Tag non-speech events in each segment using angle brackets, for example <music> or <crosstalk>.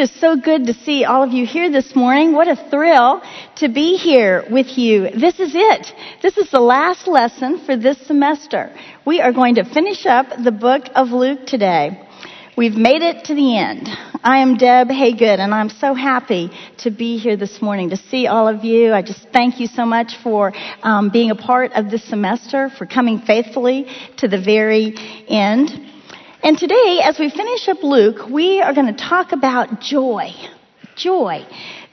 It is so good to see all of you here this morning. What a thrill to be here with you. This is it. This is the last lesson for this semester. We are going to finish up the book of Luke today. We've made it to the end. I am Deb Haygood and I'm so happy to be here this morning to see all of you. I just thank you so much for um, being a part of this semester, for coming faithfully to the very end. And today, as we finish up Luke, we are going to talk about joy. Joy.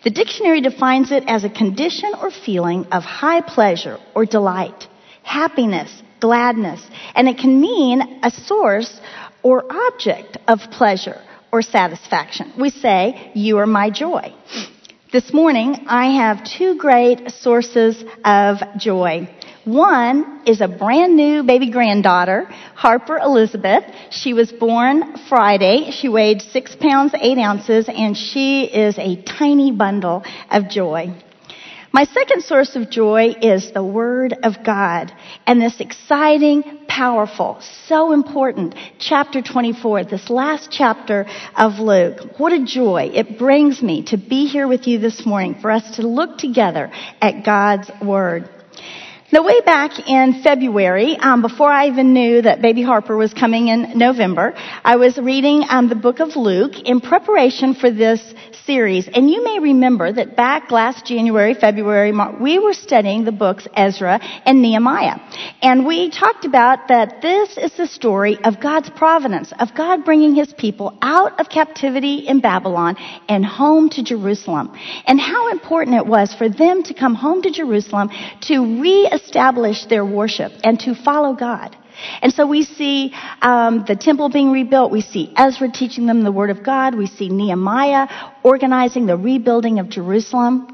The dictionary defines it as a condition or feeling of high pleasure or delight, happiness, gladness, and it can mean a source or object of pleasure or satisfaction. We say, you are my joy. This morning, I have two great sources of joy. One is a brand new baby granddaughter, Harper Elizabeth. She was born Friday. She weighed six pounds, eight ounces, and she is a tiny bundle of joy. My second source of joy is the Word of God and this exciting, powerful, so important chapter 24, this last chapter of Luke. What a joy it brings me to be here with you this morning for us to look together at God's Word. Now, way back in February, um, before I even knew that Baby Harper was coming in November, I was reading um, the book of Luke in preparation for this series. And you may remember that back last January, February, March, we were studying the books Ezra and Nehemiah. And we talked about that this is the story of God's providence, of God bringing his people out of captivity in Babylon and home to Jerusalem. And how important it was for them to come home to Jerusalem to reestablish their worship and to follow God. And so we see um, the temple being rebuilt. We see Ezra teaching them the Word of God. We see Nehemiah organizing the rebuilding of Jerusalem.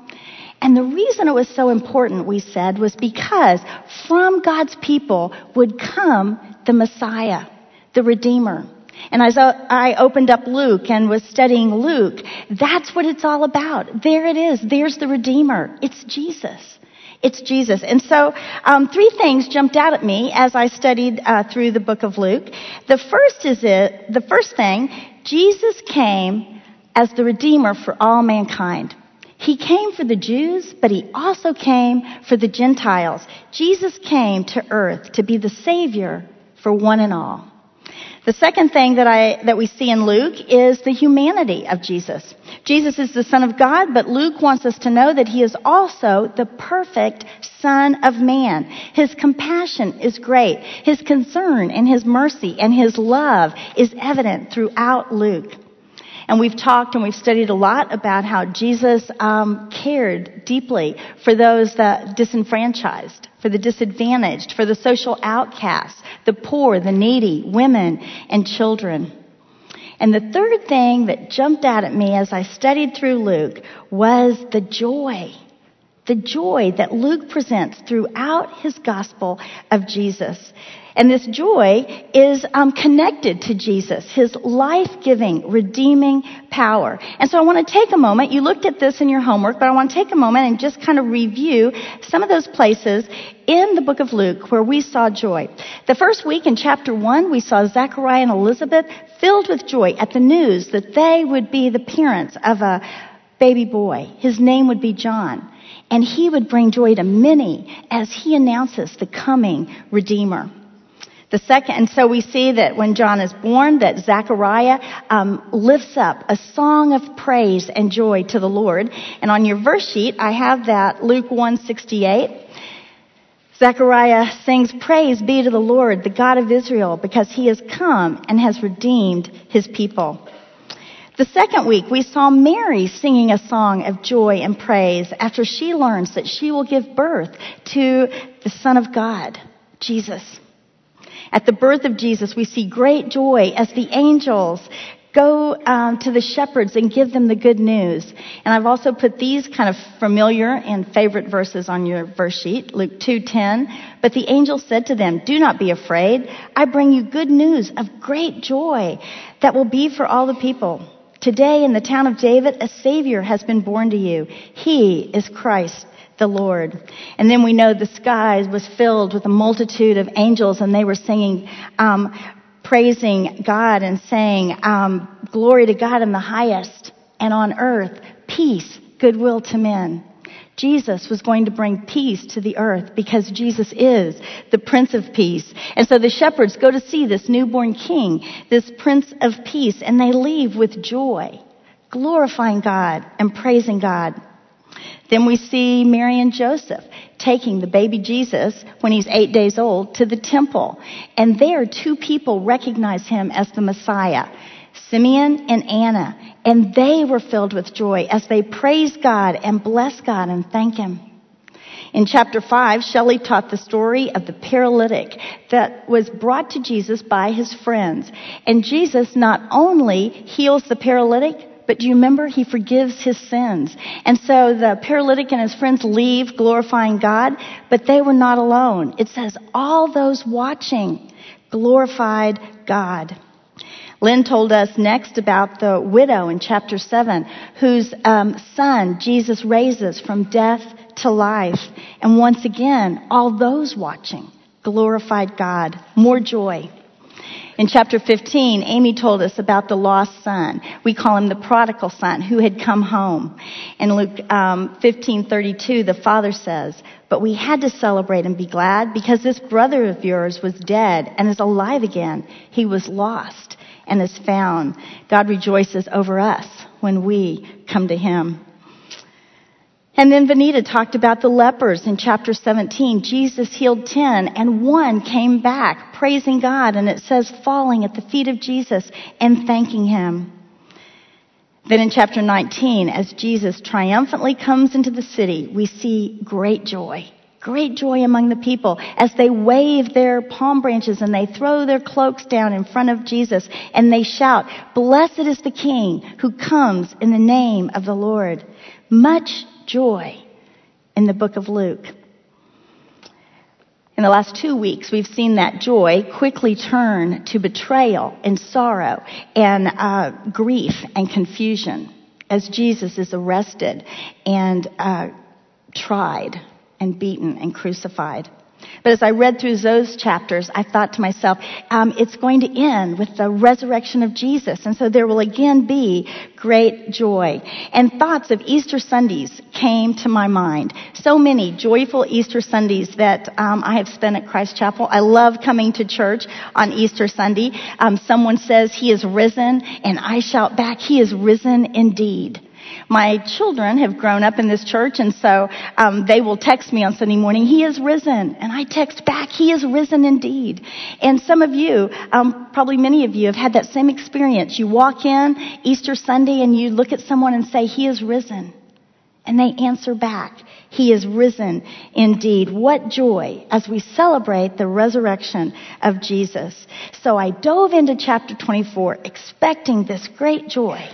And the reason it was so important, we said, was because from God's people would come the Messiah, the Redeemer. And as I opened up Luke and was studying Luke, that's what it's all about. There it is. There's the Redeemer. It's Jesus. It's Jesus. And so, um, three things jumped out at me as I studied uh, through the book of Luke. The first is it. The first thing, Jesus came as the Redeemer for all mankind. He came for the Jews, but he also came for the Gentiles. Jesus came to earth to be the Savior for one and all. The second thing that I, that we see in Luke is the humanity of Jesus. Jesus is the Son of God, but Luke wants us to know that he is also the perfect Son of Man. His compassion is great. His concern and his mercy and his love is evident throughout Luke. And we've talked and we've studied a lot about how Jesus um, cared deeply for those that disenfranchised, for the disadvantaged, for the social outcasts, the poor, the needy, women, and children. And the third thing that jumped out at me as I studied through Luke was the joy. The joy that Luke presents throughout his gospel of Jesus. And this joy is um, connected to Jesus, his life-giving, redeeming power. And so I want to take a moment. You looked at this in your homework, but I want to take a moment and just kind of review some of those places in the book of Luke where we saw joy. The first week in chapter one, we saw Zechariah and Elizabeth filled with joy at the news that they would be the parents of a baby boy. His name would be John. And he would bring joy to many as he announces the coming Redeemer. The second, and so we see that when John is born, that Zechariah um, lifts up a song of praise and joy to the Lord. And on your verse sheet, I have that Luke 168. Zechariah sings, Praise be to the Lord, the God of Israel, because he has come and has redeemed his people. The second week, we saw Mary singing a song of joy and praise after she learns that she will give birth to the Son of God, Jesus. At the birth of Jesus, we see great joy as the angels go um, to the shepherds and give them the good news. And I've also put these kind of familiar and favorite verses on your verse sheet, Luke 2:10. But the angel said to them, "Do not be afraid. I bring you good news of great joy that will be for all the people." Today in the town of David, a Savior has been born to you. He is Christ the Lord. And then we know the skies was filled with a multitude of angels and they were singing, um, praising God and saying, um, glory to God in the highest and on earth peace, goodwill to men. Jesus was going to bring peace to the earth because Jesus is the Prince of Peace. And so the shepherds go to see this newborn king, this Prince of Peace, and they leave with joy, glorifying God and praising God. Then we see Mary and Joseph taking the baby Jesus when he's eight days old to the temple. And there two people recognize him as the Messiah. Simeon and Anna, and they were filled with joy as they praised God and blessed God and thanked Him. In chapter 5, Shelley taught the story of the paralytic that was brought to Jesus by his friends. And Jesus not only heals the paralytic, but do you remember he forgives his sins? And so the paralytic and his friends leave glorifying God, but they were not alone. It says all those watching glorified God. Lynn told us next about the widow in chapter 7, whose um, son Jesus raises from death to life. And once again, all those watching glorified God. More joy. In chapter 15, Amy told us about the lost son. We call him the prodigal son who had come home. In Luke um, 15:32, the father says, "But we had to celebrate and be glad because this brother of yours was dead and is alive again. He was lost and is found. God rejoices over us when we come to Him. And then Vanita talked about the lepers in chapter 17. Jesus healed 10 and one came back praising God and it says falling at the feet of Jesus and thanking Him. Then in chapter 19, as Jesus triumphantly comes into the city, we see great joy great joy among the people as they wave their palm branches and they throw their cloaks down in front of Jesus and they shout, Blessed is the King who comes in the name of the Lord. Much joy in the book of Luke. In the last two weeks, we've seen that joy quickly turn to betrayal and sorrow and uh, grief and confusion as Jesus is arrested and uh, tried and beaten and crucified. But as I read through those chapters, I thought to myself, um, it's going to end with the resurrection of Jesus. And so there will again be great joy. And thoughts of Easter Sundays came to my mind. So many joyful Easter Sundays that um, I have spent at Christ Chapel. I love coming to church on Easter Sunday. Um, someone says, He is risen, and I shout back, He is risen indeed. My children have grown up in this church, and so um, they will text me on Sunday morning, He is risen. And I text back, He is risen indeed. And some of you, um, probably many of you, have had that same experience. You walk in Easter Sunday and you look at someone and say, He is risen. And they answer back, He is risen indeed. What joy as we celebrate the resurrection of Jesus. So I dove into chapter 24 expecting this great joy.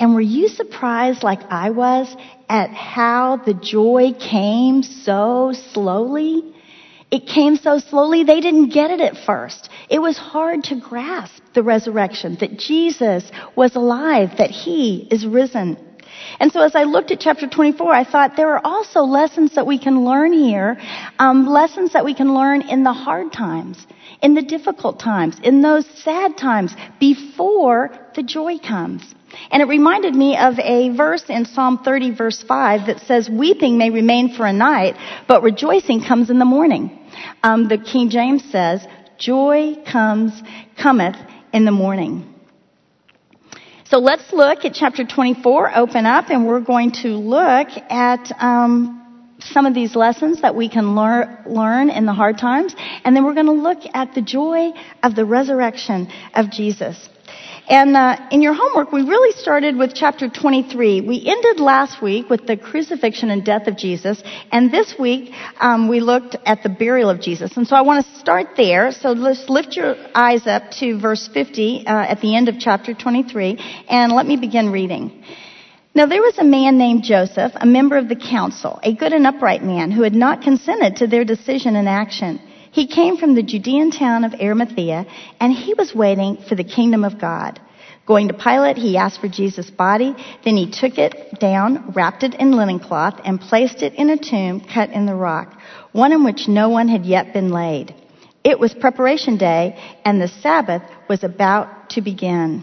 And were you surprised, like I was, at how the joy came so slowly? It came so slowly, they didn't get it at first. It was hard to grasp the resurrection, that Jesus was alive, that He is risen. And so as I looked at chapter 24, I thought there are also lessons that we can learn here, um, lessons that we can learn in the hard times, in the difficult times, in those sad times, before the joy comes. And it reminded me of a verse in Psalm 30 verse 5 that says, weeping may remain for a night, but rejoicing comes in the morning. Um, the King James says, joy comes, cometh in the morning. So let's look at chapter 24, open up, and we're going to look at um, some of these lessons that we can lear- learn in the hard times, and then we're going to look at the joy of the resurrection of Jesus. And uh, in your homework, we really started with chapter 23. We ended last week with the crucifixion and death of Jesus, and this week um, we looked at the burial of Jesus. And so I want to start there. So let's lift your eyes up to verse 50 uh, at the end of chapter 23, and let me begin reading. Now there was a man named Joseph, a member of the council, a good and upright man who had not consented to their decision and action. He came from the Judean town of Arimathea, and he was waiting for the kingdom of God. Going to Pilate, he asked for Jesus' body. Then he took it down, wrapped it in linen cloth, and placed it in a tomb cut in the rock, one in which no one had yet been laid. It was preparation day, and the Sabbath was about to begin.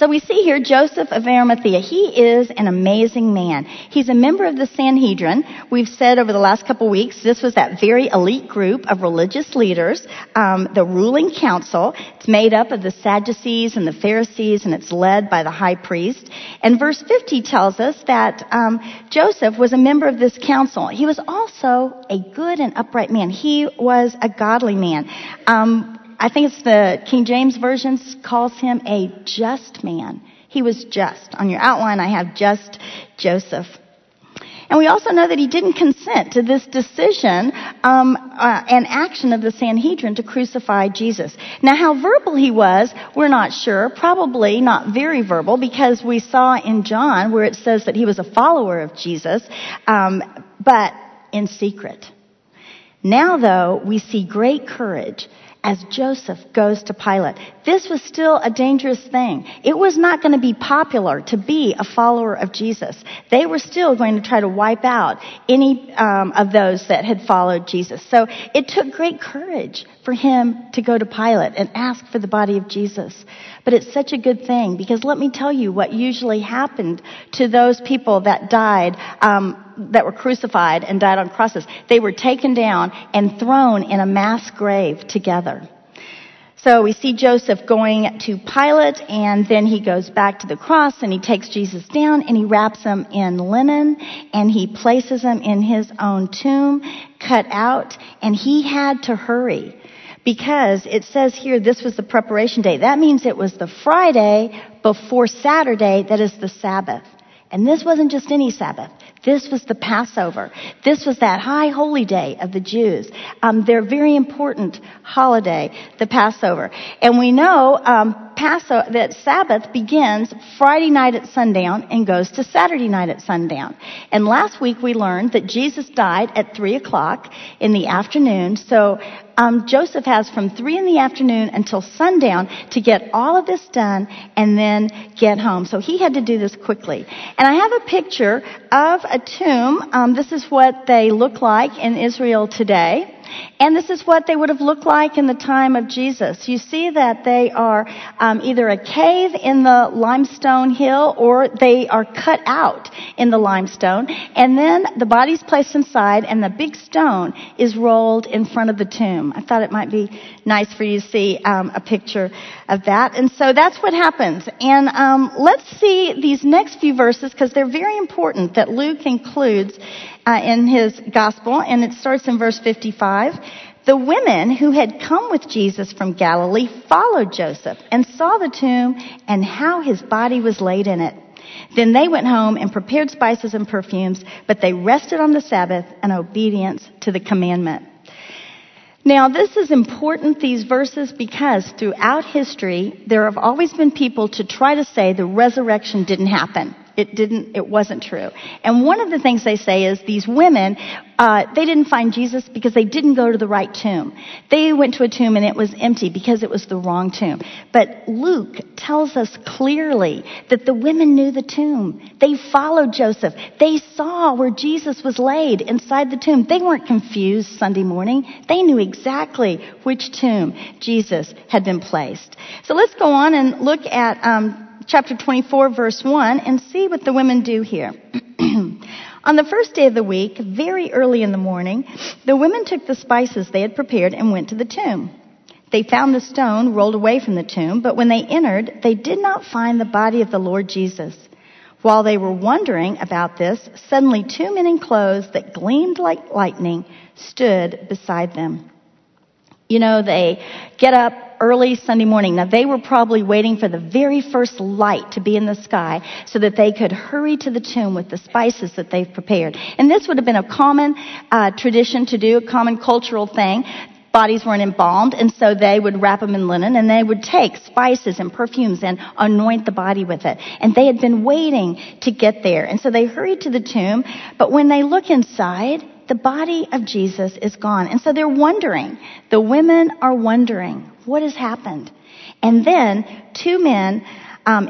So we see here Joseph of Arimathea. He is an amazing man. He's a member of the Sanhedrin. We've said over the last couple of weeks, this was that very elite group of religious leaders, um, the ruling council. It's made up of the Sadducees and the Pharisees, and it's led by the high priest. And verse 50 tells us that um, Joseph was a member of this council. He was also a good and upright man. He was a godly man. Um, I think it's the King James Version calls him a just man. He was just. On your outline, I have just Joseph. And we also know that he didn't consent to this decision um, uh, and action of the Sanhedrin to crucify Jesus. Now, how verbal he was, we're not sure. Probably not very verbal, because we saw in John where it says that he was a follower of Jesus, um, but in secret. Now, though, we see great courage as Joseph goes to Pilate. This was still a dangerous thing. It was not going to be popular to be a follower of Jesus. They were still going to try to wipe out any um, of those that had followed Jesus. So it took great courage for him to go to Pilate and ask for the body of Jesus. But it's such a good thing because let me tell you what usually happened to those people that died. Um, that were crucified and died on crosses. They were taken down and thrown in a mass grave together. So we see Joseph going to Pilate and then he goes back to the cross and he takes Jesus down and he wraps him in linen and he places him in his own tomb cut out and he had to hurry because it says here this was the preparation day. That means it was the Friday before Saturday that is the Sabbath. And this wasn't just any Sabbath. This was the Passover. This was that high holy day of the Jews. Um, their very important holiday, the Passover. And we know um, Passover that Sabbath begins Friday night at sundown and goes to Saturday night at sundown. And last week we learned that Jesus died at three o'clock in the afternoon. So um, Joseph has from 3 in the afternoon until sundown to get all of this done and then get home. So he had to do this quickly. And I have a picture of a tomb. Um, this is what they look like in Israel today. And this is what they would have looked like in the time of Jesus. You see that they are um, either a cave in the limestone hill or they are cut out in the limestone. And then the body's placed inside and the big stone is rolled in front of the tomb. I thought it might be nice for you to see um, a picture of that. And so that's what happens. And um, let's see these next few verses because they're very important that Luke includes uh, in his gospel, and it starts in verse 55. The women who had come with Jesus from Galilee followed Joseph and saw the tomb and how his body was laid in it. Then they went home and prepared spices and perfumes, but they rested on the Sabbath in obedience to the commandment. Now, this is important, these verses, because throughout history, there have always been people to try to say the resurrection didn't happen. It didn't, it wasn't true. And one of the things they say is these women, uh, they didn't find Jesus because they didn't go to the right tomb. They went to a tomb and it was empty because it was the wrong tomb. But Luke tells us clearly that the women knew the tomb. They followed Joseph. They saw where Jesus was laid inside the tomb. They weren't confused Sunday morning. They knew exactly which tomb Jesus had been placed. So let's go on and look at um, chapter 24, verse 1, and see what the women do here. <clears throat> On the first day of the week, very early in the morning, the women took the spices they had prepared and went to the tomb. They found the stone rolled away from the tomb, but when they entered, they did not find the body of the Lord Jesus. While they were wondering about this, suddenly two men in clothes that gleamed like lightning stood beside them. You know, they get up early Sunday morning. Now they were probably waiting for the very first light to be in the sky so that they could hurry to the tomb with the spices that they've prepared. And this would have been a common uh, tradition to do, a common cultural thing bodies weren't embalmed, and so they would wrap them in linen, and they would take spices and perfumes and anoint the body with it. And they had been waiting to get there, and so they hurried to the tomb, but when they look inside, the body of Jesus is gone. And so they're wondering. The women are wondering what has happened. And then two men um,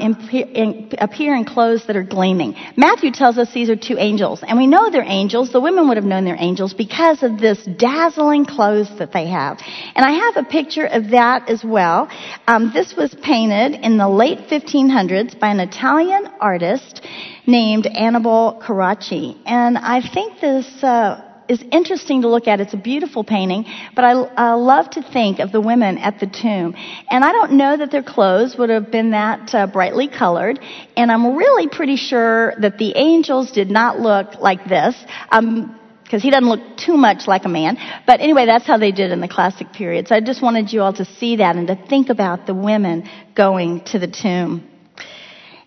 appear in clothes that are gleaming. Matthew tells us these are two angels, and we know they're angels. The women would have known they're angels because of this dazzling clothes that they have. And I have a picture of that as well. Um, this was painted in the late 1500s by an Italian artist named Annibale Carracci, and I think this. Uh, is interesting to look at. It's a beautiful painting, but I, love to think of the women at the tomb. And I don't know that their clothes would have been that uh, brightly colored. And I'm really pretty sure that the angels did not look like this. Um, because he doesn't look too much like a man. But anyway, that's how they did in the classic period. So I just wanted you all to see that and to think about the women going to the tomb.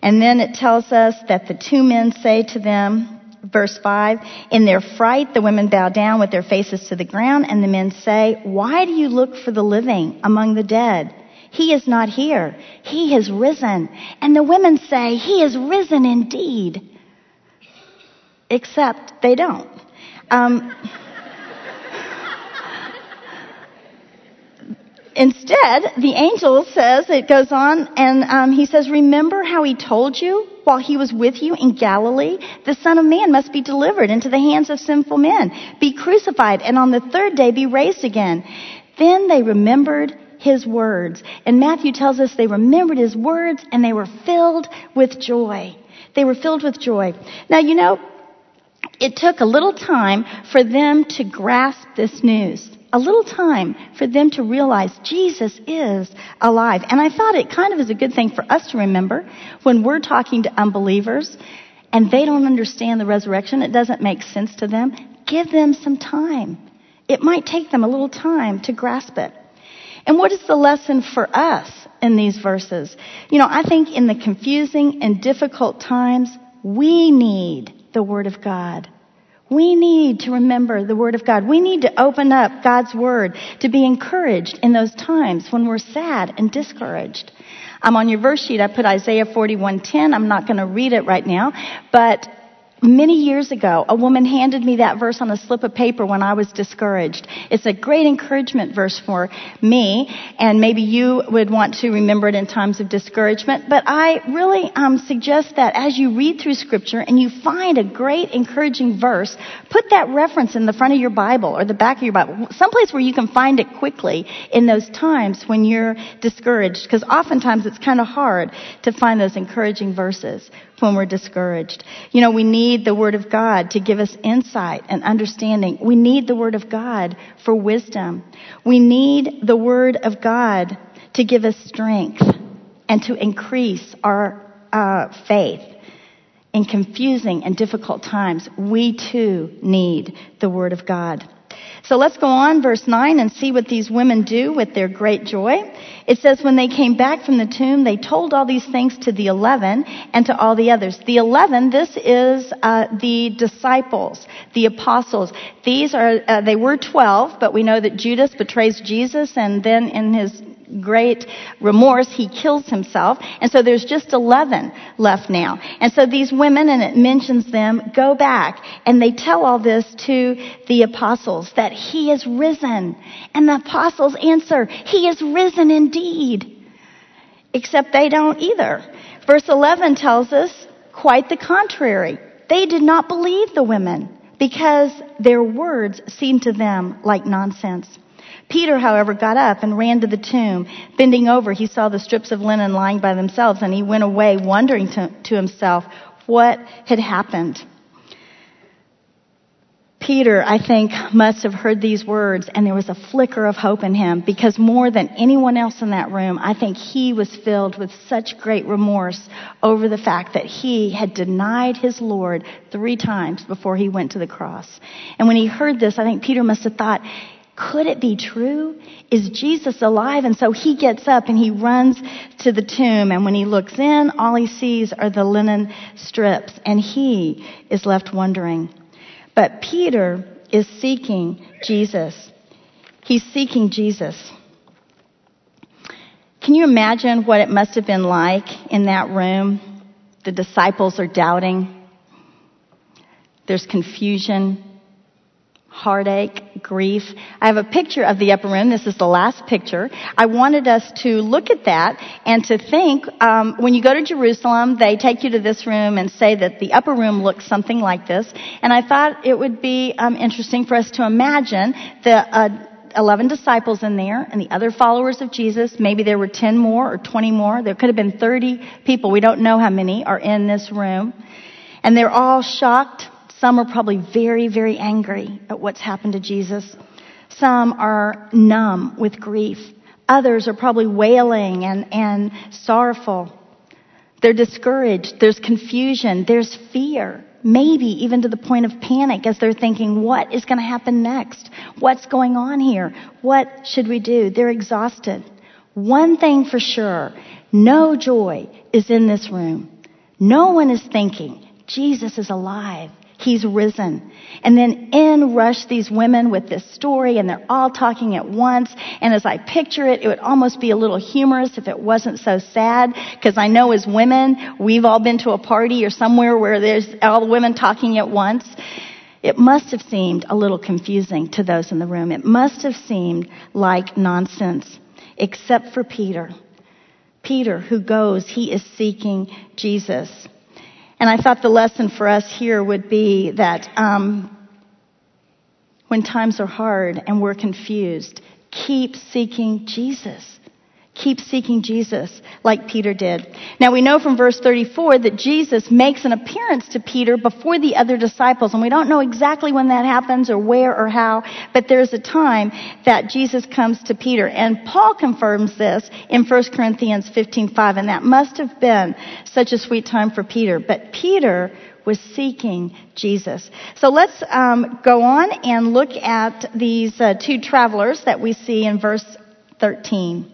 And then it tells us that the two men say to them, Verse 5 In their fright, the women bow down with their faces to the ground, and the men say, Why do you look for the living among the dead? He is not here. He has risen. And the women say, He is risen indeed. Except they don't. Um, Instead, the angel says, it goes on, and um, he says, Remember how he told you while he was with you in Galilee? The Son of Man must be delivered into the hands of sinful men, be crucified, and on the third day be raised again. Then they remembered his words. And Matthew tells us they remembered his words and they were filled with joy. They were filled with joy. Now, you know, it took a little time for them to grasp this news a little time for them to realize Jesus is alive. And I thought it kind of is a good thing for us to remember when we're talking to unbelievers and they don't understand the resurrection, it doesn't make sense to them. Give them some time. It might take them a little time to grasp it. And what is the lesson for us in these verses? You know, I think in the confusing and difficult times, we need the Word of God. We need to remember the Word of God. We need to open up God's Word to be encouraged in those times when we're sad and discouraged. I'm on your verse sheet. I put Isaiah 41:10. I'm not going to read it right now, but Many years ago, a woman handed me that verse on a slip of paper when I was discouraged. It's a great encouragement verse for me, and maybe you would want to remember it in times of discouragement. But I really um, suggest that as you read through Scripture and you find a great encouraging verse, put that reference in the front of your Bible or the back of your Bible, someplace where you can find it quickly in those times when you're discouraged, because oftentimes it's kind of hard to find those encouraging verses when we're discouraged. You know, we need the Word of God to give us insight and understanding. We need the Word of God for wisdom. We need the Word of God to give us strength and to increase our uh, faith. In confusing and difficult times, we too need the Word of God. So let's go on, verse 9, and see what these women do with their great joy. It says, when they came back from the tomb, they told all these things to the eleven and to all the others. The eleven, this is uh, the disciples, the apostles. These are, uh, they were twelve, but we know that Judas betrays Jesus, and then in his great remorse, he kills himself. And so there's just 11 left now. And so these women, and it mentions them, go back and they tell all this to the apostles that he is risen. And the apostles answer, he is risen indeed. Except they don't either. Verse 11 tells us quite the contrary. They did not believe the women because their words seemed to them like nonsense. Peter, however, got up and ran to the tomb. Bending over, he saw the strips of linen lying by themselves, and he went away wondering to, to himself what had happened. Peter, I think, must have heard these words and there was a flicker of hope in him because more than anyone else in that room, I think he was filled with such great remorse over the fact that he had denied his Lord three times before he went to the cross. And when he heard this, I think Peter must have thought, could it be true? Is Jesus alive? And so he gets up and he runs to the tomb. And when he looks in, all he sees are the linen strips. And he is left wondering. But Peter is seeking Jesus. He's seeking Jesus. Can you imagine what it must have been like in that room? The disciples are doubting. There's confusion heartache, grief. I have a picture of the upper room. This is the last picture. I wanted us to look at that and to think, um, when you go to Jerusalem, they take you to this room and say that the upper room looks something like this. And I thought it would be um, interesting for us to imagine the uh, 11 disciples in there and the other followers of Jesus. Maybe there were 10 more or 20 more. There could have been 30 people. We don't know how many are in this room. And they're all shocked some are probably very, very angry at what's happened to Jesus. Some are numb with grief. Others are probably wailing and, and sorrowful. They're discouraged. There's confusion. There's fear. Maybe even to the point of panic as they're thinking, what is going to happen next? What's going on here? What should we do? They're exhausted. One thing for sure, no joy is in this room. No one is thinking, Jesus is alive. He's risen. And then in rush these women with this story and they're all talking at once. And as I picture it, it would almost be a little humorous if it wasn't so sad. Cause I know as women, we've all been to a party or somewhere where there's all the women talking at once. It must have seemed a little confusing to those in the room. It must have seemed like nonsense, except for Peter. Peter, who goes, he is seeking Jesus. And I thought the lesson for us here would be that um, when times are hard and we're confused, keep seeking Jesus. Keep seeking Jesus like Peter did. Now we know from verse 34 that Jesus makes an appearance to Peter before the other disciples, and we don't know exactly when that happens or where or how, but there's a time that Jesus comes to Peter. And Paul confirms this in 1 Corinthians 15:5, and that must have been such a sweet time for Peter. But Peter was seeking Jesus. So let's um, go on and look at these uh, two travelers that we see in verse 13.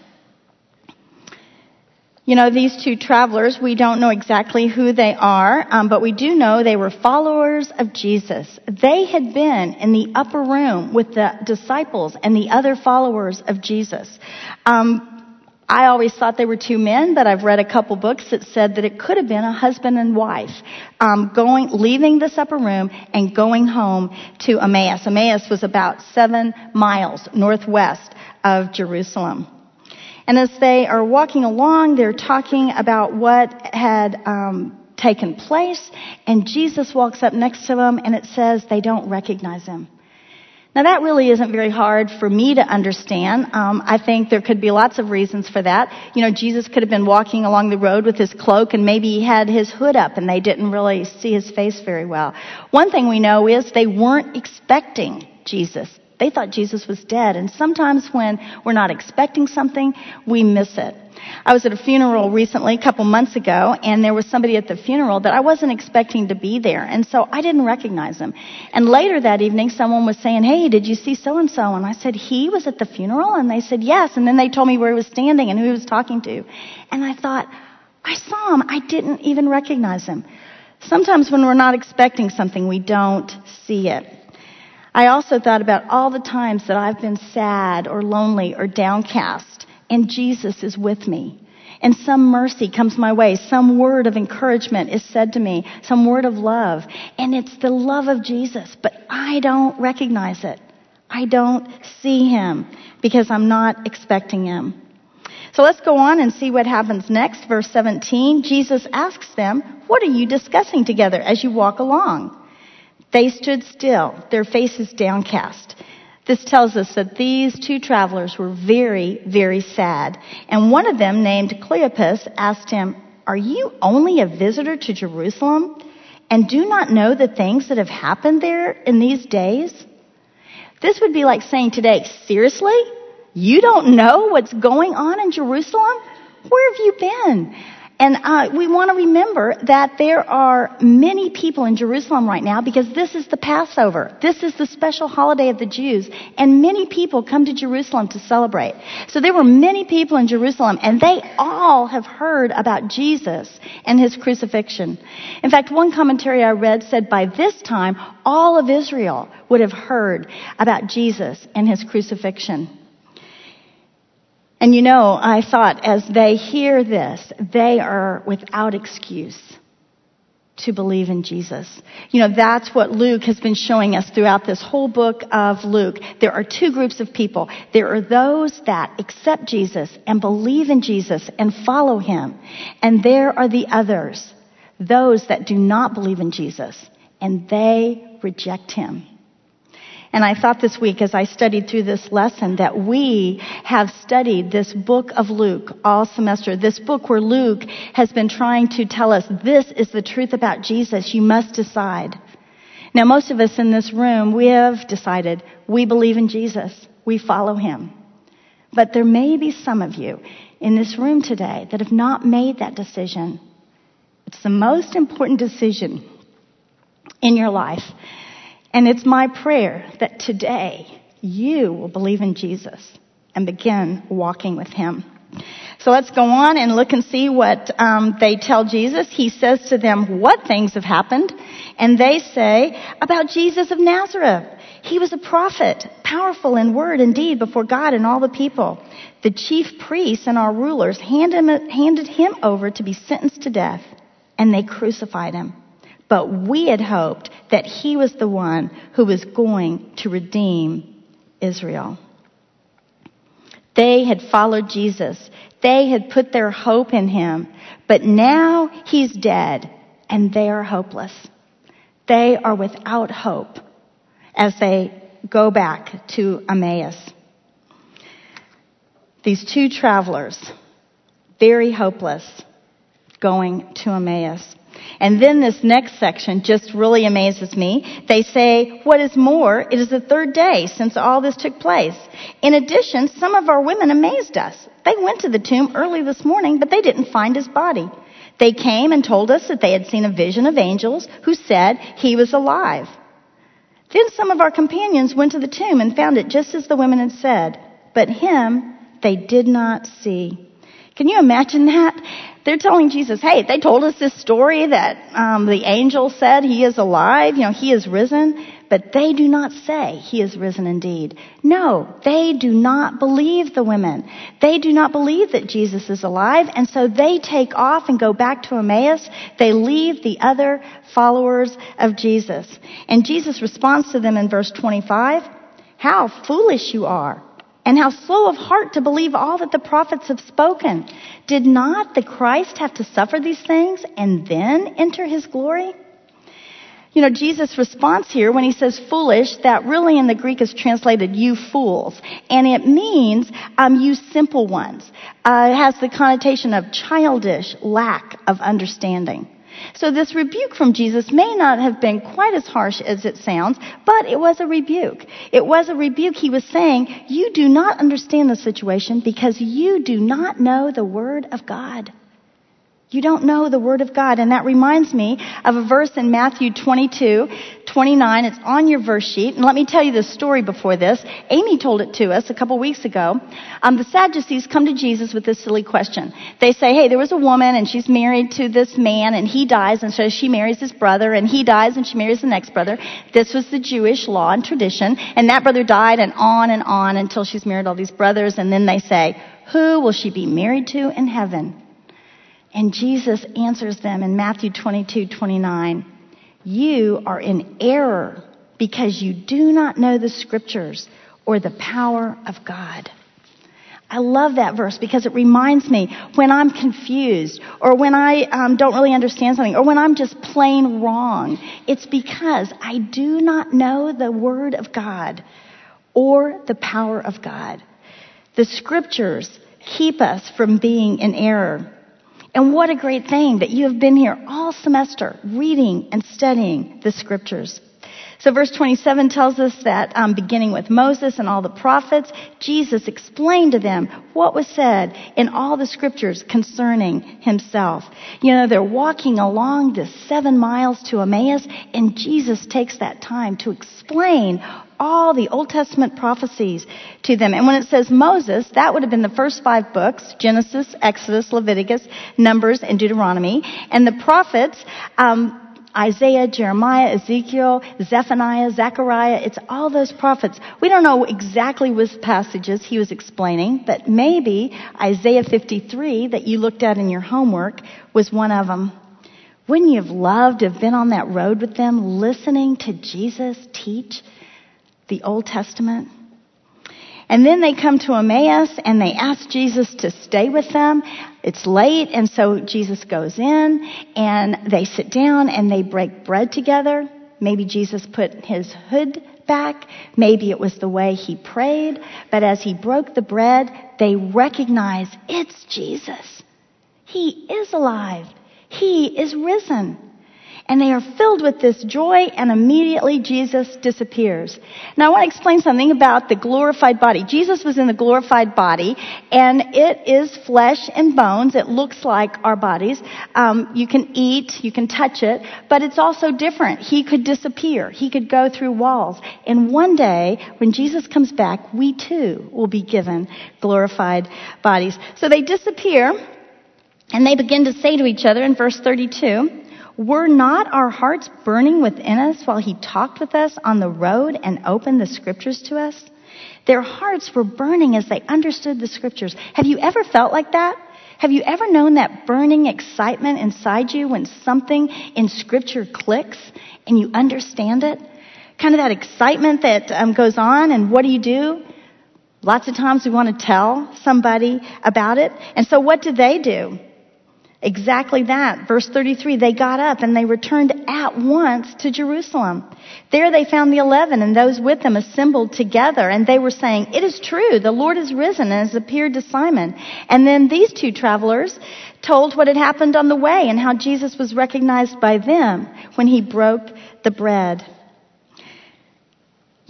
You know, these two travelers, we don't know exactly who they are, um, but we do know they were followers of Jesus. They had been in the upper room with the disciples and the other followers of Jesus. Um, I always thought they were two men, but I've read a couple books that said that it could have been a husband and wife um, going, leaving this upper room and going home to Emmaus. Emmaus was about seven miles northwest of Jerusalem. And as they are walking along, they're talking about what had um, taken place, and Jesus walks up next to them, and it says they don't recognize him. Now that really isn't very hard for me to understand. Um, I think there could be lots of reasons for that. You know, Jesus could have been walking along the road with his cloak and maybe he had his hood up and they didn't really see his face very well. One thing we know is they weren't expecting Jesus. They thought Jesus was dead. And sometimes when we're not expecting something, we miss it. I was at a funeral recently, a couple months ago, and there was somebody at the funeral that I wasn't expecting to be there. And so I didn't recognize him. And later that evening, someone was saying, Hey, did you see so and so? And I said, He was at the funeral? And they said, Yes. And then they told me where he was standing and who he was talking to. And I thought, I saw him. I didn't even recognize him. Sometimes when we're not expecting something, we don't see it. I also thought about all the times that I've been sad or lonely or downcast, and Jesus is with me. And some mercy comes my way. Some word of encouragement is said to me. Some word of love. And it's the love of Jesus, but I don't recognize it. I don't see him because I'm not expecting him. So let's go on and see what happens next. Verse 17. Jesus asks them, What are you discussing together as you walk along? They stood still, their faces downcast. This tells us that these two travelers were very, very sad. And one of them, named Cleopas, asked him, Are you only a visitor to Jerusalem and do not know the things that have happened there in these days? This would be like saying today, Seriously? You don't know what's going on in Jerusalem? Where have you been? And uh, we want to remember that there are many people in Jerusalem right now because this is the Passover. This is the special holiday of the Jews. And many people come to Jerusalem to celebrate. So there were many people in Jerusalem and they all have heard about Jesus and his crucifixion. In fact, one commentary I read said by this time, all of Israel would have heard about Jesus and his crucifixion. And you know, I thought as they hear this, they are without excuse to believe in Jesus. You know, that's what Luke has been showing us throughout this whole book of Luke. There are two groups of people. There are those that accept Jesus and believe in Jesus and follow him. And there are the others, those that do not believe in Jesus and they reject him. And I thought this week as I studied through this lesson that we have studied this book of Luke all semester. This book where Luke has been trying to tell us this is the truth about Jesus. You must decide. Now most of us in this room, we have decided we believe in Jesus. We follow him. But there may be some of you in this room today that have not made that decision. It's the most important decision in your life. And it's my prayer that today you will believe in Jesus and begin walking with him. So let's go on and look and see what um, they tell Jesus. He says to them, "What things have happened?" And they say about Jesus of Nazareth. He was a prophet, powerful in word and deed before God and all the people. The chief priests and our rulers handed him, handed him over to be sentenced to death, and they crucified him. But we had hoped that he was the one who was going to redeem Israel. They had followed Jesus. They had put their hope in him. But now he's dead and they are hopeless. They are without hope as they go back to Emmaus. These two travelers, very hopeless, going to Emmaus. And then this next section just really amazes me. They say, what is more, it is the third day since all this took place. In addition, some of our women amazed us. They went to the tomb early this morning, but they didn't find his body. They came and told us that they had seen a vision of angels who said he was alive. Then some of our companions went to the tomb and found it just as the women had said, but him they did not see. Can you imagine that? They're telling Jesus, hey, they told us this story that um, the angel said he is alive, you know, he is risen, but they do not say he is risen indeed. No, they do not believe the women. They do not believe that Jesus is alive, and so they take off and go back to Emmaus. They leave the other followers of Jesus. And Jesus responds to them in verse 25, how foolish you are and how slow of heart to believe all that the prophets have spoken. Did not the Christ have to suffer these things and then enter his glory? You know, Jesus' response here when he says foolish, that really in the Greek is translated you fools. And it means um, you simple ones. Uh, it has the connotation of childish lack of understanding. So this rebuke from Jesus may not have been quite as harsh as it sounds, but it was a rebuke. It was a rebuke. He was saying, you do not understand the situation because you do not know the Word of God. You don't know the Word of God. And that reminds me of a verse in Matthew 22, 29. It's on your verse sheet. And let me tell you the story before this. Amy told it to us a couple weeks ago. Um, the Sadducees come to Jesus with this silly question. They say, hey, there was a woman and she's married to this man and he dies and so she marries his brother and he dies and she marries the next brother. This was the Jewish law and tradition. And that brother died and on and on until she's married all these brothers. And then they say, who will she be married to in heaven? And Jesus answers them in Matthew 22, 29. You are in error because you do not know the scriptures or the power of God. I love that verse because it reminds me when I'm confused or when I um, don't really understand something or when I'm just plain wrong. It's because I do not know the Word of God or the power of God. The scriptures keep us from being in error. And what a great thing that you have been here all semester reading and studying the scriptures. So verse 27 tells us that um, beginning with Moses and all the prophets, Jesus explained to them what was said in all the scriptures concerning himself. You know, they're walking along the seven miles to Emmaus and Jesus takes that time to explain all the Old Testament prophecies to them. And when it says Moses, that would have been the first five books, Genesis, Exodus, Leviticus, Numbers, and Deuteronomy. And the prophets, um, Isaiah, Jeremiah, Ezekiel, Zephaniah, Zechariah, it's all those prophets. We don't know exactly which passages he was explaining, but maybe Isaiah 53 that you looked at in your homework was one of them. Wouldn't you have loved to have been on that road with them, listening to Jesus teach the Old Testament? And then they come to Emmaus and they ask Jesus to stay with them. It's late and so Jesus goes in and they sit down and they break bread together. Maybe Jesus put his hood back. Maybe it was the way he prayed. But as he broke the bread, they recognize it's Jesus. He is alive. He is risen and they are filled with this joy and immediately Jesus disappears. Now I want to explain something about the glorified body. Jesus was in the glorified body and it is flesh and bones. It looks like our bodies. Um, you can eat, you can touch it, but it's also different. He could disappear. He could go through walls. And one day when Jesus comes back, we too will be given glorified bodies. So they disappear and they begin to say to each other in verse 32, were not our hearts burning within us while he talked with us on the road and opened the scriptures to us? Their hearts were burning as they understood the scriptures. Have you ever felt like that? Have you ever known that burning excitement inside you when something in scripture clicks and you understand it? Kind of that excitement that um, goes on and what do you do? Lots of times we want to tell somebody about it. And so what did they do? Exactly that. Verse 33, they got up and they returned at once to Jerusalem. There they found the eleven and those with them assembled together and they were saying, it is true, the Lord is risen and has appeared to Simon. And then these two travelers told what had happened on the way and how Jesus was recognized by them when he broke the bread.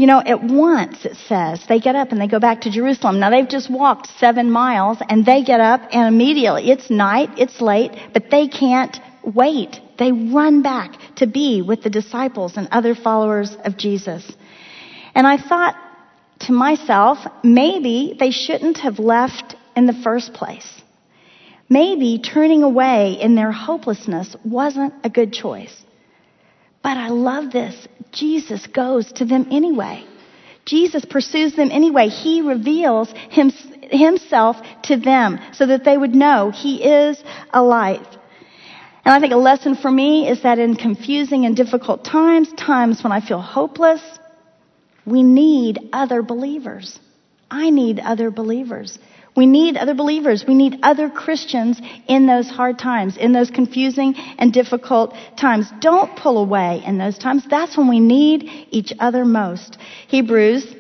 You know, at once it says they get up and they go back to Jerusalem. Now they've just walked seven miles and they get up and immediately it's night, it's late, but they can't wait. They run back to be with the disciples and other followers of Jesus. And I thought to myself, maybe they shouldn't have left in the first place. Maybe turning away in their hopelessness wasn't a good choice. But I love this. Jesus goes to them anyway. Jesus pursues them anyway. He reveals him, himself to them so that they would know he is alive. And I think a lesson for me is that in confusing and difficult times, times when I feel hopeless, we need other believers. I need other believers. We need other believers. We need other Christians in those hard times, in those confusing and difficult times. Don't pull away in those times. That's when we need each other most. Hebrews,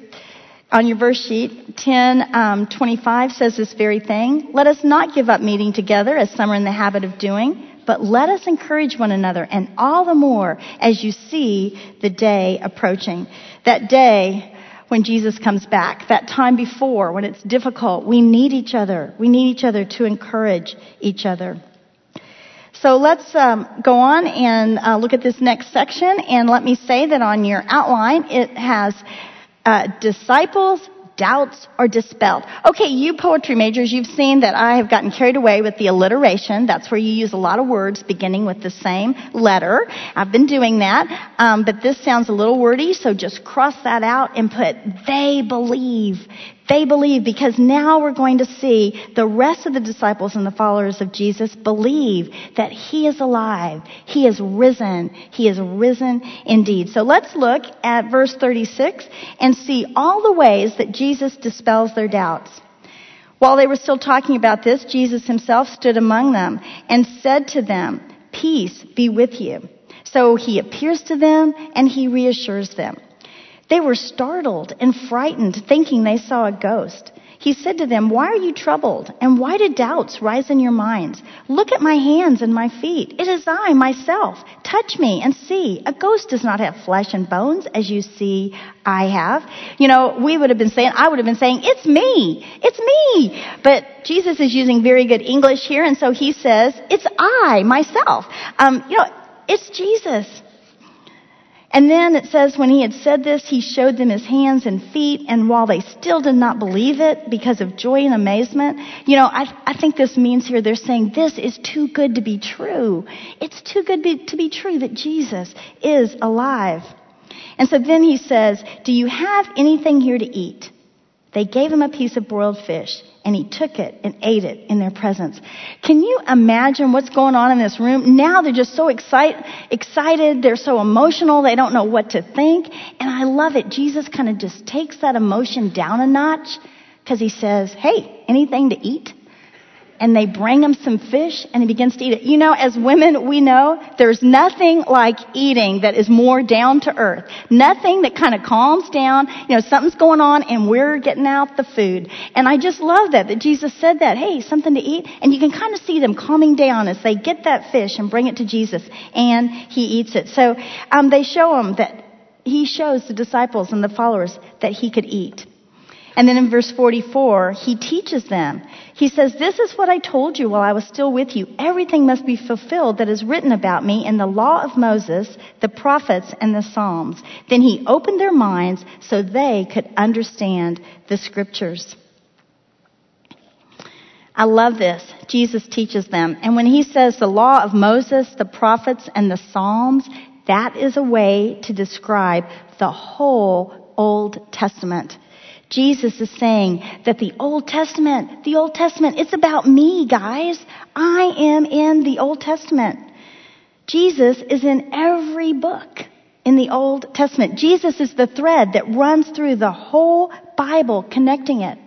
on your verse sheet, 10, um, 25 says this very thing. Let us not give up meeting together as some are in the habit of doing, but let us encourage one another and all the more as you see the day approaching. That day when Jesus comes back, that time before when it's difficult. We need each other. We need each other to encourage each other. So let's um, go on and uh, look at this next section. And let me say that on your outline, it has uh, disciples, doubts are dispelled. Okay, you poetry majors, you've seen that I have gotten carried away with the alliteration. That's where you use a lot of words beginning with the same letter. I've been doing that, um, but this sounds a little wordy, so just cross that out and put they believe. They believe because now we're going to see the rest of the disciples and the followers of Jesus believe that He is alive. He is risen. He is risen indeed. So let's look at verse 36 and see all the ways that Jesus dispels their doubts. While they were still talking about this, Jesus himself stood among them and said to them, Peace be with you. So he appears to them and he reassures them. They were startled and frightened, thinking they saw a ghost. he said to them, Why are you troubled? And why do doubts rise in your minds? Look at my hands and my feet. It is I, myself. Touch me and see. A ghost does not have flesh and bones as you see I have. You know, we would have been saying, I would have been saying, It's me. It's me. But Jesus is using very good English here, and so he says, It's I, myself. Um, you know, it's Jesus. And then it says, when he had said this, he showed them his hands and feet, and while they still did not believe it because of joy and amazement, you know, I, I think this means here they're saying, this is too good to be true. It's too good be, to be true that Jesus is alive. And so then he says, do you have anything here to eat? They gave him a piece of broiled fish, and he took it and ate it in their presence. Can you imagine what's going on in this room? Now they're just so excite, excited, they're so emotional, they don't know what to think. And I love it. Jesus kind of just takes that emotion down a notch because he says, Hey, anything to eat? And they bring him some fish and he begins to eat it. You know, as women, we know there's nothing like eating that is more down to earth. Nothing that kind of calms down. You know, something's going on and we're getting out the food. And I just love that, that Jesus said that. Hey, something to eat. And you can kind of see them calming down as they get that fish and bring it to Jesus and he eats it. So, um, they show him that he shows the disciples and the followers that he could eat. And then in verse 44, he teaches them. He says, This is what I told you while I was still with you. Everything must be fulfilled that is written about me in the law of Moses, the prophets, and the Psalms. Then he opened their minds so they could understand the scriptures. I love this. Jesus teaches them. And when he says the law of Moses, the prophets, and the Psalms, that is a way to describe the whole Old Testament. Jesus is saying that the Old Testament, the Old Testament, it's about me, guys. I am in the Old Testament. Jesus is in every book in the Old Testament. Jesus is the thread that runs through the whole Bible, connecting it.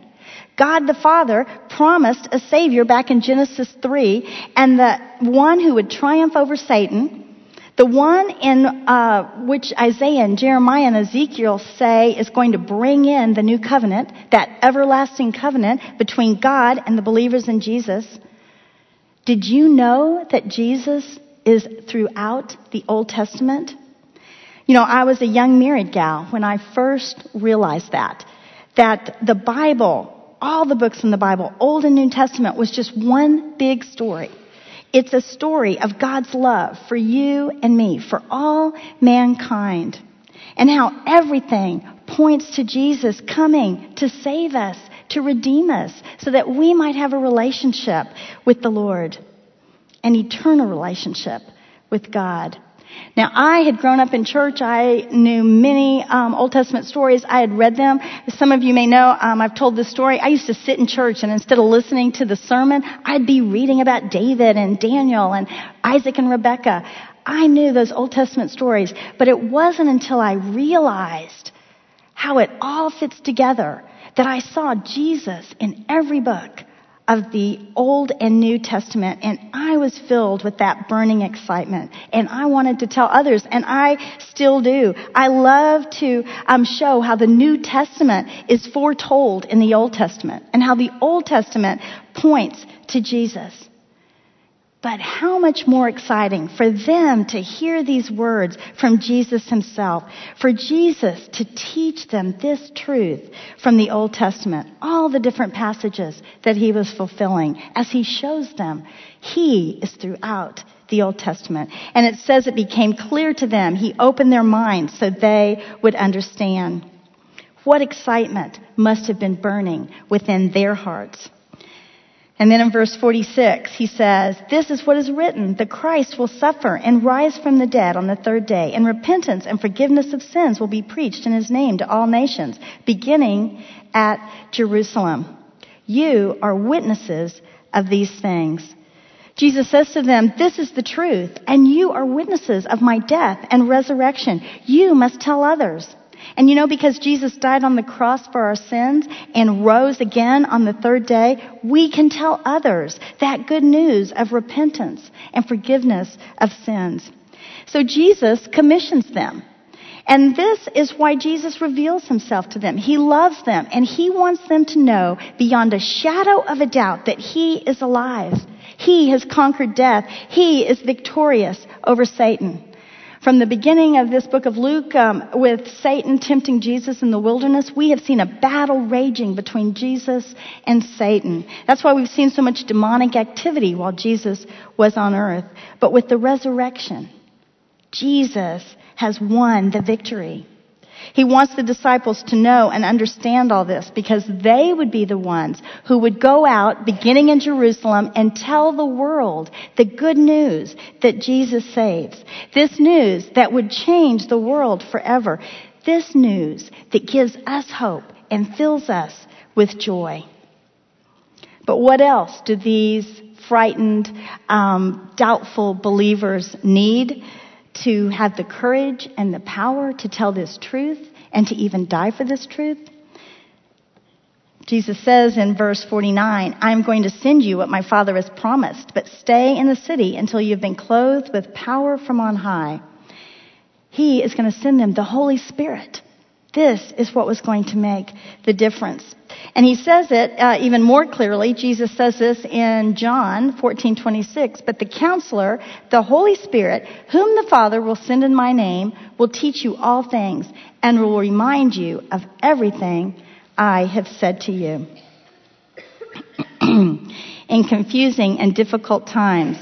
God the Father promised a Savior back in Genesis 3, and the one who would triumph over Satan, the one in uh, which Isaiah and Jeremiah and Ezekiel say is going to bring in the new covenant, that everlasting covenant between God and the believers in Jesus. Did you know that Jesus is throughout the Old Testament? You know, I was a young married gal when I first realized that. That the Bible, all the books in the Bible, Old and New Testament, was just one big story. It's a story of God's love for you and me, for all mankind, and how everything points to Jesus coming to save us, to redeem us, so that we might have a relationship with the Lord, an eternal relationship with God. Now, I had grown up in church. I knew many um, Old Testament stories. I had read them. As some of you may know, um, I've told this story. I used to sit in church, and instead of listening to the sermon, I'd be reading about David and Daniel and Isaac and Rebecca. I knew those Old Testament stories, but it wasn't until I realized how it all fits together that I saw Jesus in every book of the Old and New Testament, and I was filled with that burning excitement. And I wanted to tell others, and I still do. I love to um, show how the New Testament is foretold in the Old Testament, and how the Old Testament points to Jesus. But how much more exciting for them to hear these words from Jesus himself, for Jesus to teach them this truth from the Old Testament, all the different passages that he was fulfilling as he shows them. He is throughout the Old Testament. And it says it became clear to them. He opened their minds so they would understand. What excitement must have been burning within their hearts. And then in verse 46, he says, This is what is written. The Christ will suffer and rise from the dead on the third day, and repentance and forgiveness of sins will be preached in his name to all nations, beginning at Jerusalem. You are witnesses of these things. Jesus says to them, This is the truth, and you are witnesses of my death and resurrection. You must tell others. And you know, because Jesus died on the cross for our sins and rose again on the third day, we can tell others that good news of repentance and forgiveness of sins. So Jesus commissions them. And this is why Jesus reveals himself to them. He loves them and he wants them to know beyond a shadow of a doubt that he is alive. He has conquered death. He is victorious over Satan. From the beginning of this book of Luke, um, with Satan tempting Jesus in the wilderness, we have seen a battle raging between Jesus and Satan. That's why we've seen so much demonic activity while Jesus was on earth. But with the resurrection, Jesus has won the victory. He wants the disciples to know and understand all this because they would be the ones who would go out beginning in Jerusalem and tell the world the good news that Jesus saves. This news that would change the world forever. This news that gives us hope and fills us with joy. But what else do these frightened, um, doubtful believers need? To have the courage and the power to tell this truth and to even die for this truth? Jesus says in verse 49, I am going to send you what my Father has promised, but stay in the city until you've been clothed with power from on high. He is going to send them the Holy Spirit. This is what was going to make the difference. And he says it uh, even more clearly. Jesus says this in John 14:26. But the Counselor, the Holy Spirit, whom the Father will send in my name, will teach you all things and will remind you of everything I have said to you. <clears throat> in confusing and difficult times,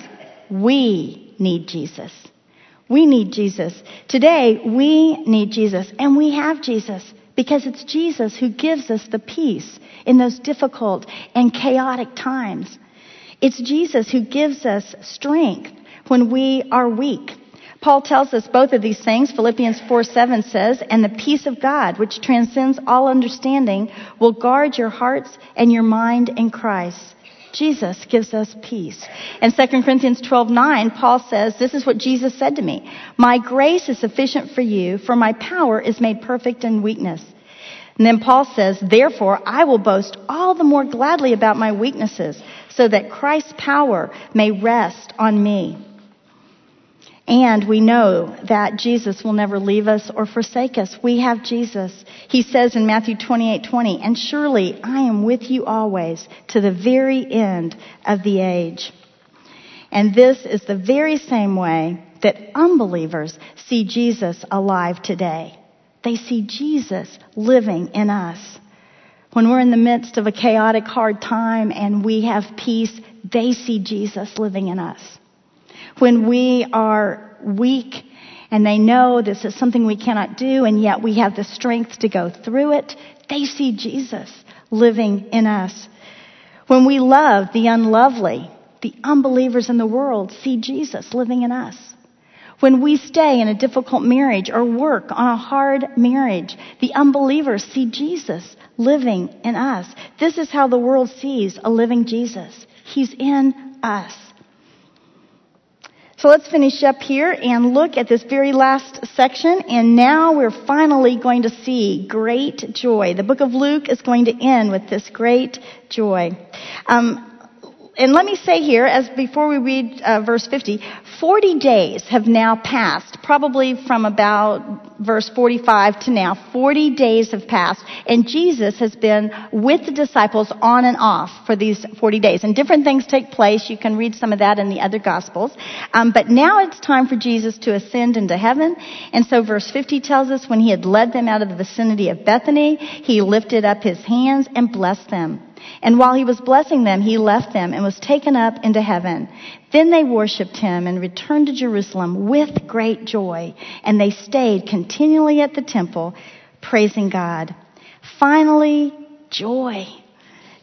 we need Jesus. We need Jesus. Today, we need Jesus, and we have Jesus because it's Jesus who gives us the peace in those difficult and chaotic times. It's Jesus who gives us strength when we are weak. Paul tells us both of these things. Philippians 4 7 says, And the peace of God, which transcends all understanding, will guard your hearts and your mind in Christ. Jesus gives us peace. In 2 Corinthians 12, 9, Paul says, this is what Jesus said to me. My grace is sufficient for you, for my power is made perfect in weakness. And then Paul says, therefore I will boast all the more gladly about my weaknesses, so that Christ's power may rest on me. And we know that Jesus will never leave us or forsake us. We have Jesus. He says in Matthew 28, 20, and surely I am with you always to the very end of the age. And this is the very same way that unbelievers see Jesus alive today. They see Jesus living in us. When we're in the midst of a chaotic, hard time and we have peace, they see Jesus living in us when we are weak and they know this is something we cannot do and yet we have the strength to go through it, they see Jesus living in us. When we love the unlovely, the unbelievers in the world see Jesus living in us. When we stay in a difficult marriage or work on a hard marriage, the unbelievers see Jesus living in us. This is how the world sees a living Jesus. He's in us. So let's finish up here and look at this very last section. And now we're finally going to see great joy. The book of Luke is going to end with this great joy. Um, and let me say here, as before we read uh, verse 50, 40 days have now passed, probably from about verse 45 to now. 40 days have passed, and Jesus has been with the disciples on and off for these 40 days. And different things take place. You can read some of that in the other Gospels. Um, but now it's time for Jesus to ascend into heaven. And so verse 50 tells us when he had led them out of the vicinity of Bethany, he lifted up his hands and blessed them. And while he was blessing them, he left them and was taken up into heaven. Then they worshiped him and returned to Jerusalem with great joy. And they stayed continually at the temple, praising God. Finally, joy.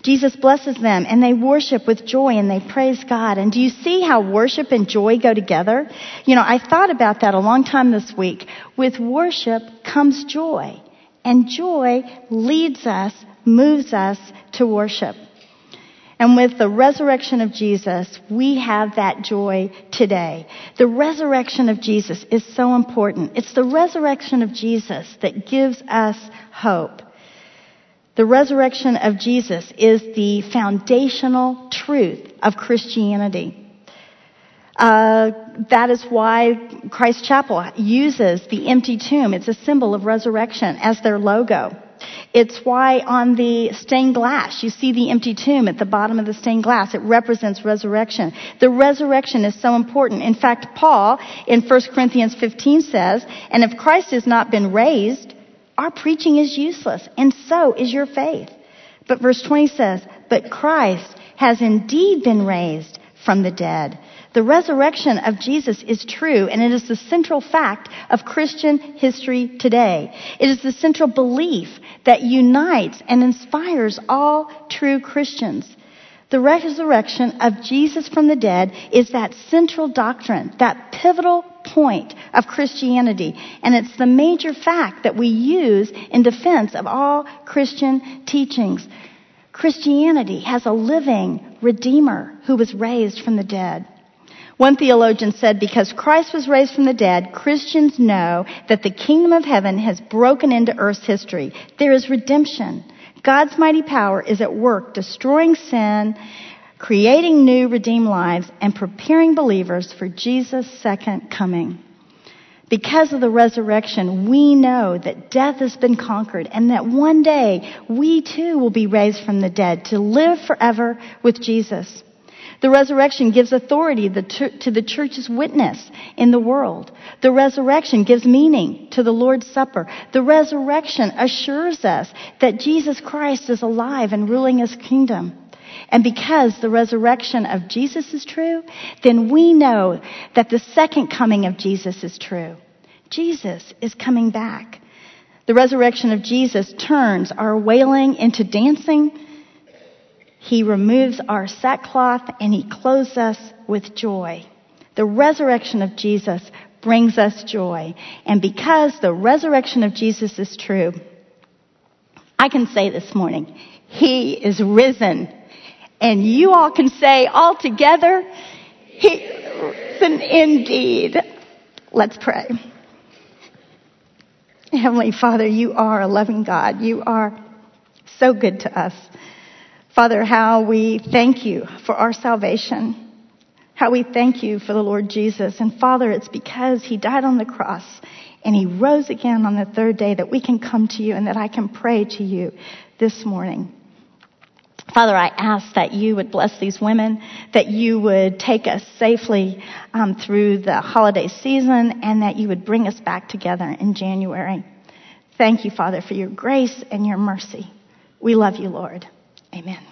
Jesus blesses them and they worship with joy and they praise God. And do you see how worship and joy go together? You know, I thought about that a long time this week. With worship comes joy. And joy leads us moves us to worship. And with the resurrection of Jesus, we have that joy today. The resurrection of Jesus is so important. It's the resurrection of Jesus that gives us hope. The resurrection of Jesus is the foundational truth of Christianity. Uh, that is why Christ Chapel uses the empty tomb. It's a symbol of resurrection as their logo. It's why on the stained glass, you see the empty tomb at the bottom of the stained glass. It represents resurrection. The resurrection is so important. In fact, Paul in 1 Corinthians 15 says, and if Christ has not been raised, our preaching is useless, and so is your faith. But verse 20 says, but Christ has indeed been raised from the dead. The resurrection of Jesus is true, and it is the central fact of Christian history today. It is the central belief that unites and inspires all true Christians. The resurrection of Jesus from the dead is that central doctrine, that pivotal point of Christianity, and it's the major fact that we use in defense of all Christian teachings. Christianity has a living Redeemer who was raised from the dead. One theologian said, because Christ was raised from the dead, Christians know that the kingdom of heaven has broken into earth's history. There is redemption. God's mighty power is at work destroying sin, creating new redeemed lives, and preparing believers for Jesus' second coming. Because of the resurrection, we know that death has been conquered and that one day we too will be raised from the dead to live forever with Jesus. The resurrection gives authority to the church's witness in the world. The resurrection gives meaning to the Lord's Supper. The resurrection assures us that Jesus Christ is alive and ruling his kingdom. And because the resurrection of Jesus is true, then we know that the second coming of Jesus is true. Jesus is coming back. The resurrection of Jesus turns our wailing into dancing he removes our sackcloth and he clothes us with joy. The resurrection of Jesus brings us joy. And because the resurrection of Jesus is true, I can say this morning, He is risen. And you all can say all together, He is risen indeed. Let's pray. Heavenly Father, you are a loving God. You are so good to us. Father, how we thank you for our salvation. How we thank you for the Lord Jesus. And Father, it's because he died on the cross and he rose again on the third day that we can come to you and that I can pray to you this morning. Father, I ask that you would bless these women, that you would take us safely um, through the holiday season, and that you would bring us back together in January. Thank you, Father, for your grace and your mercy. We love you, Lord. Amen.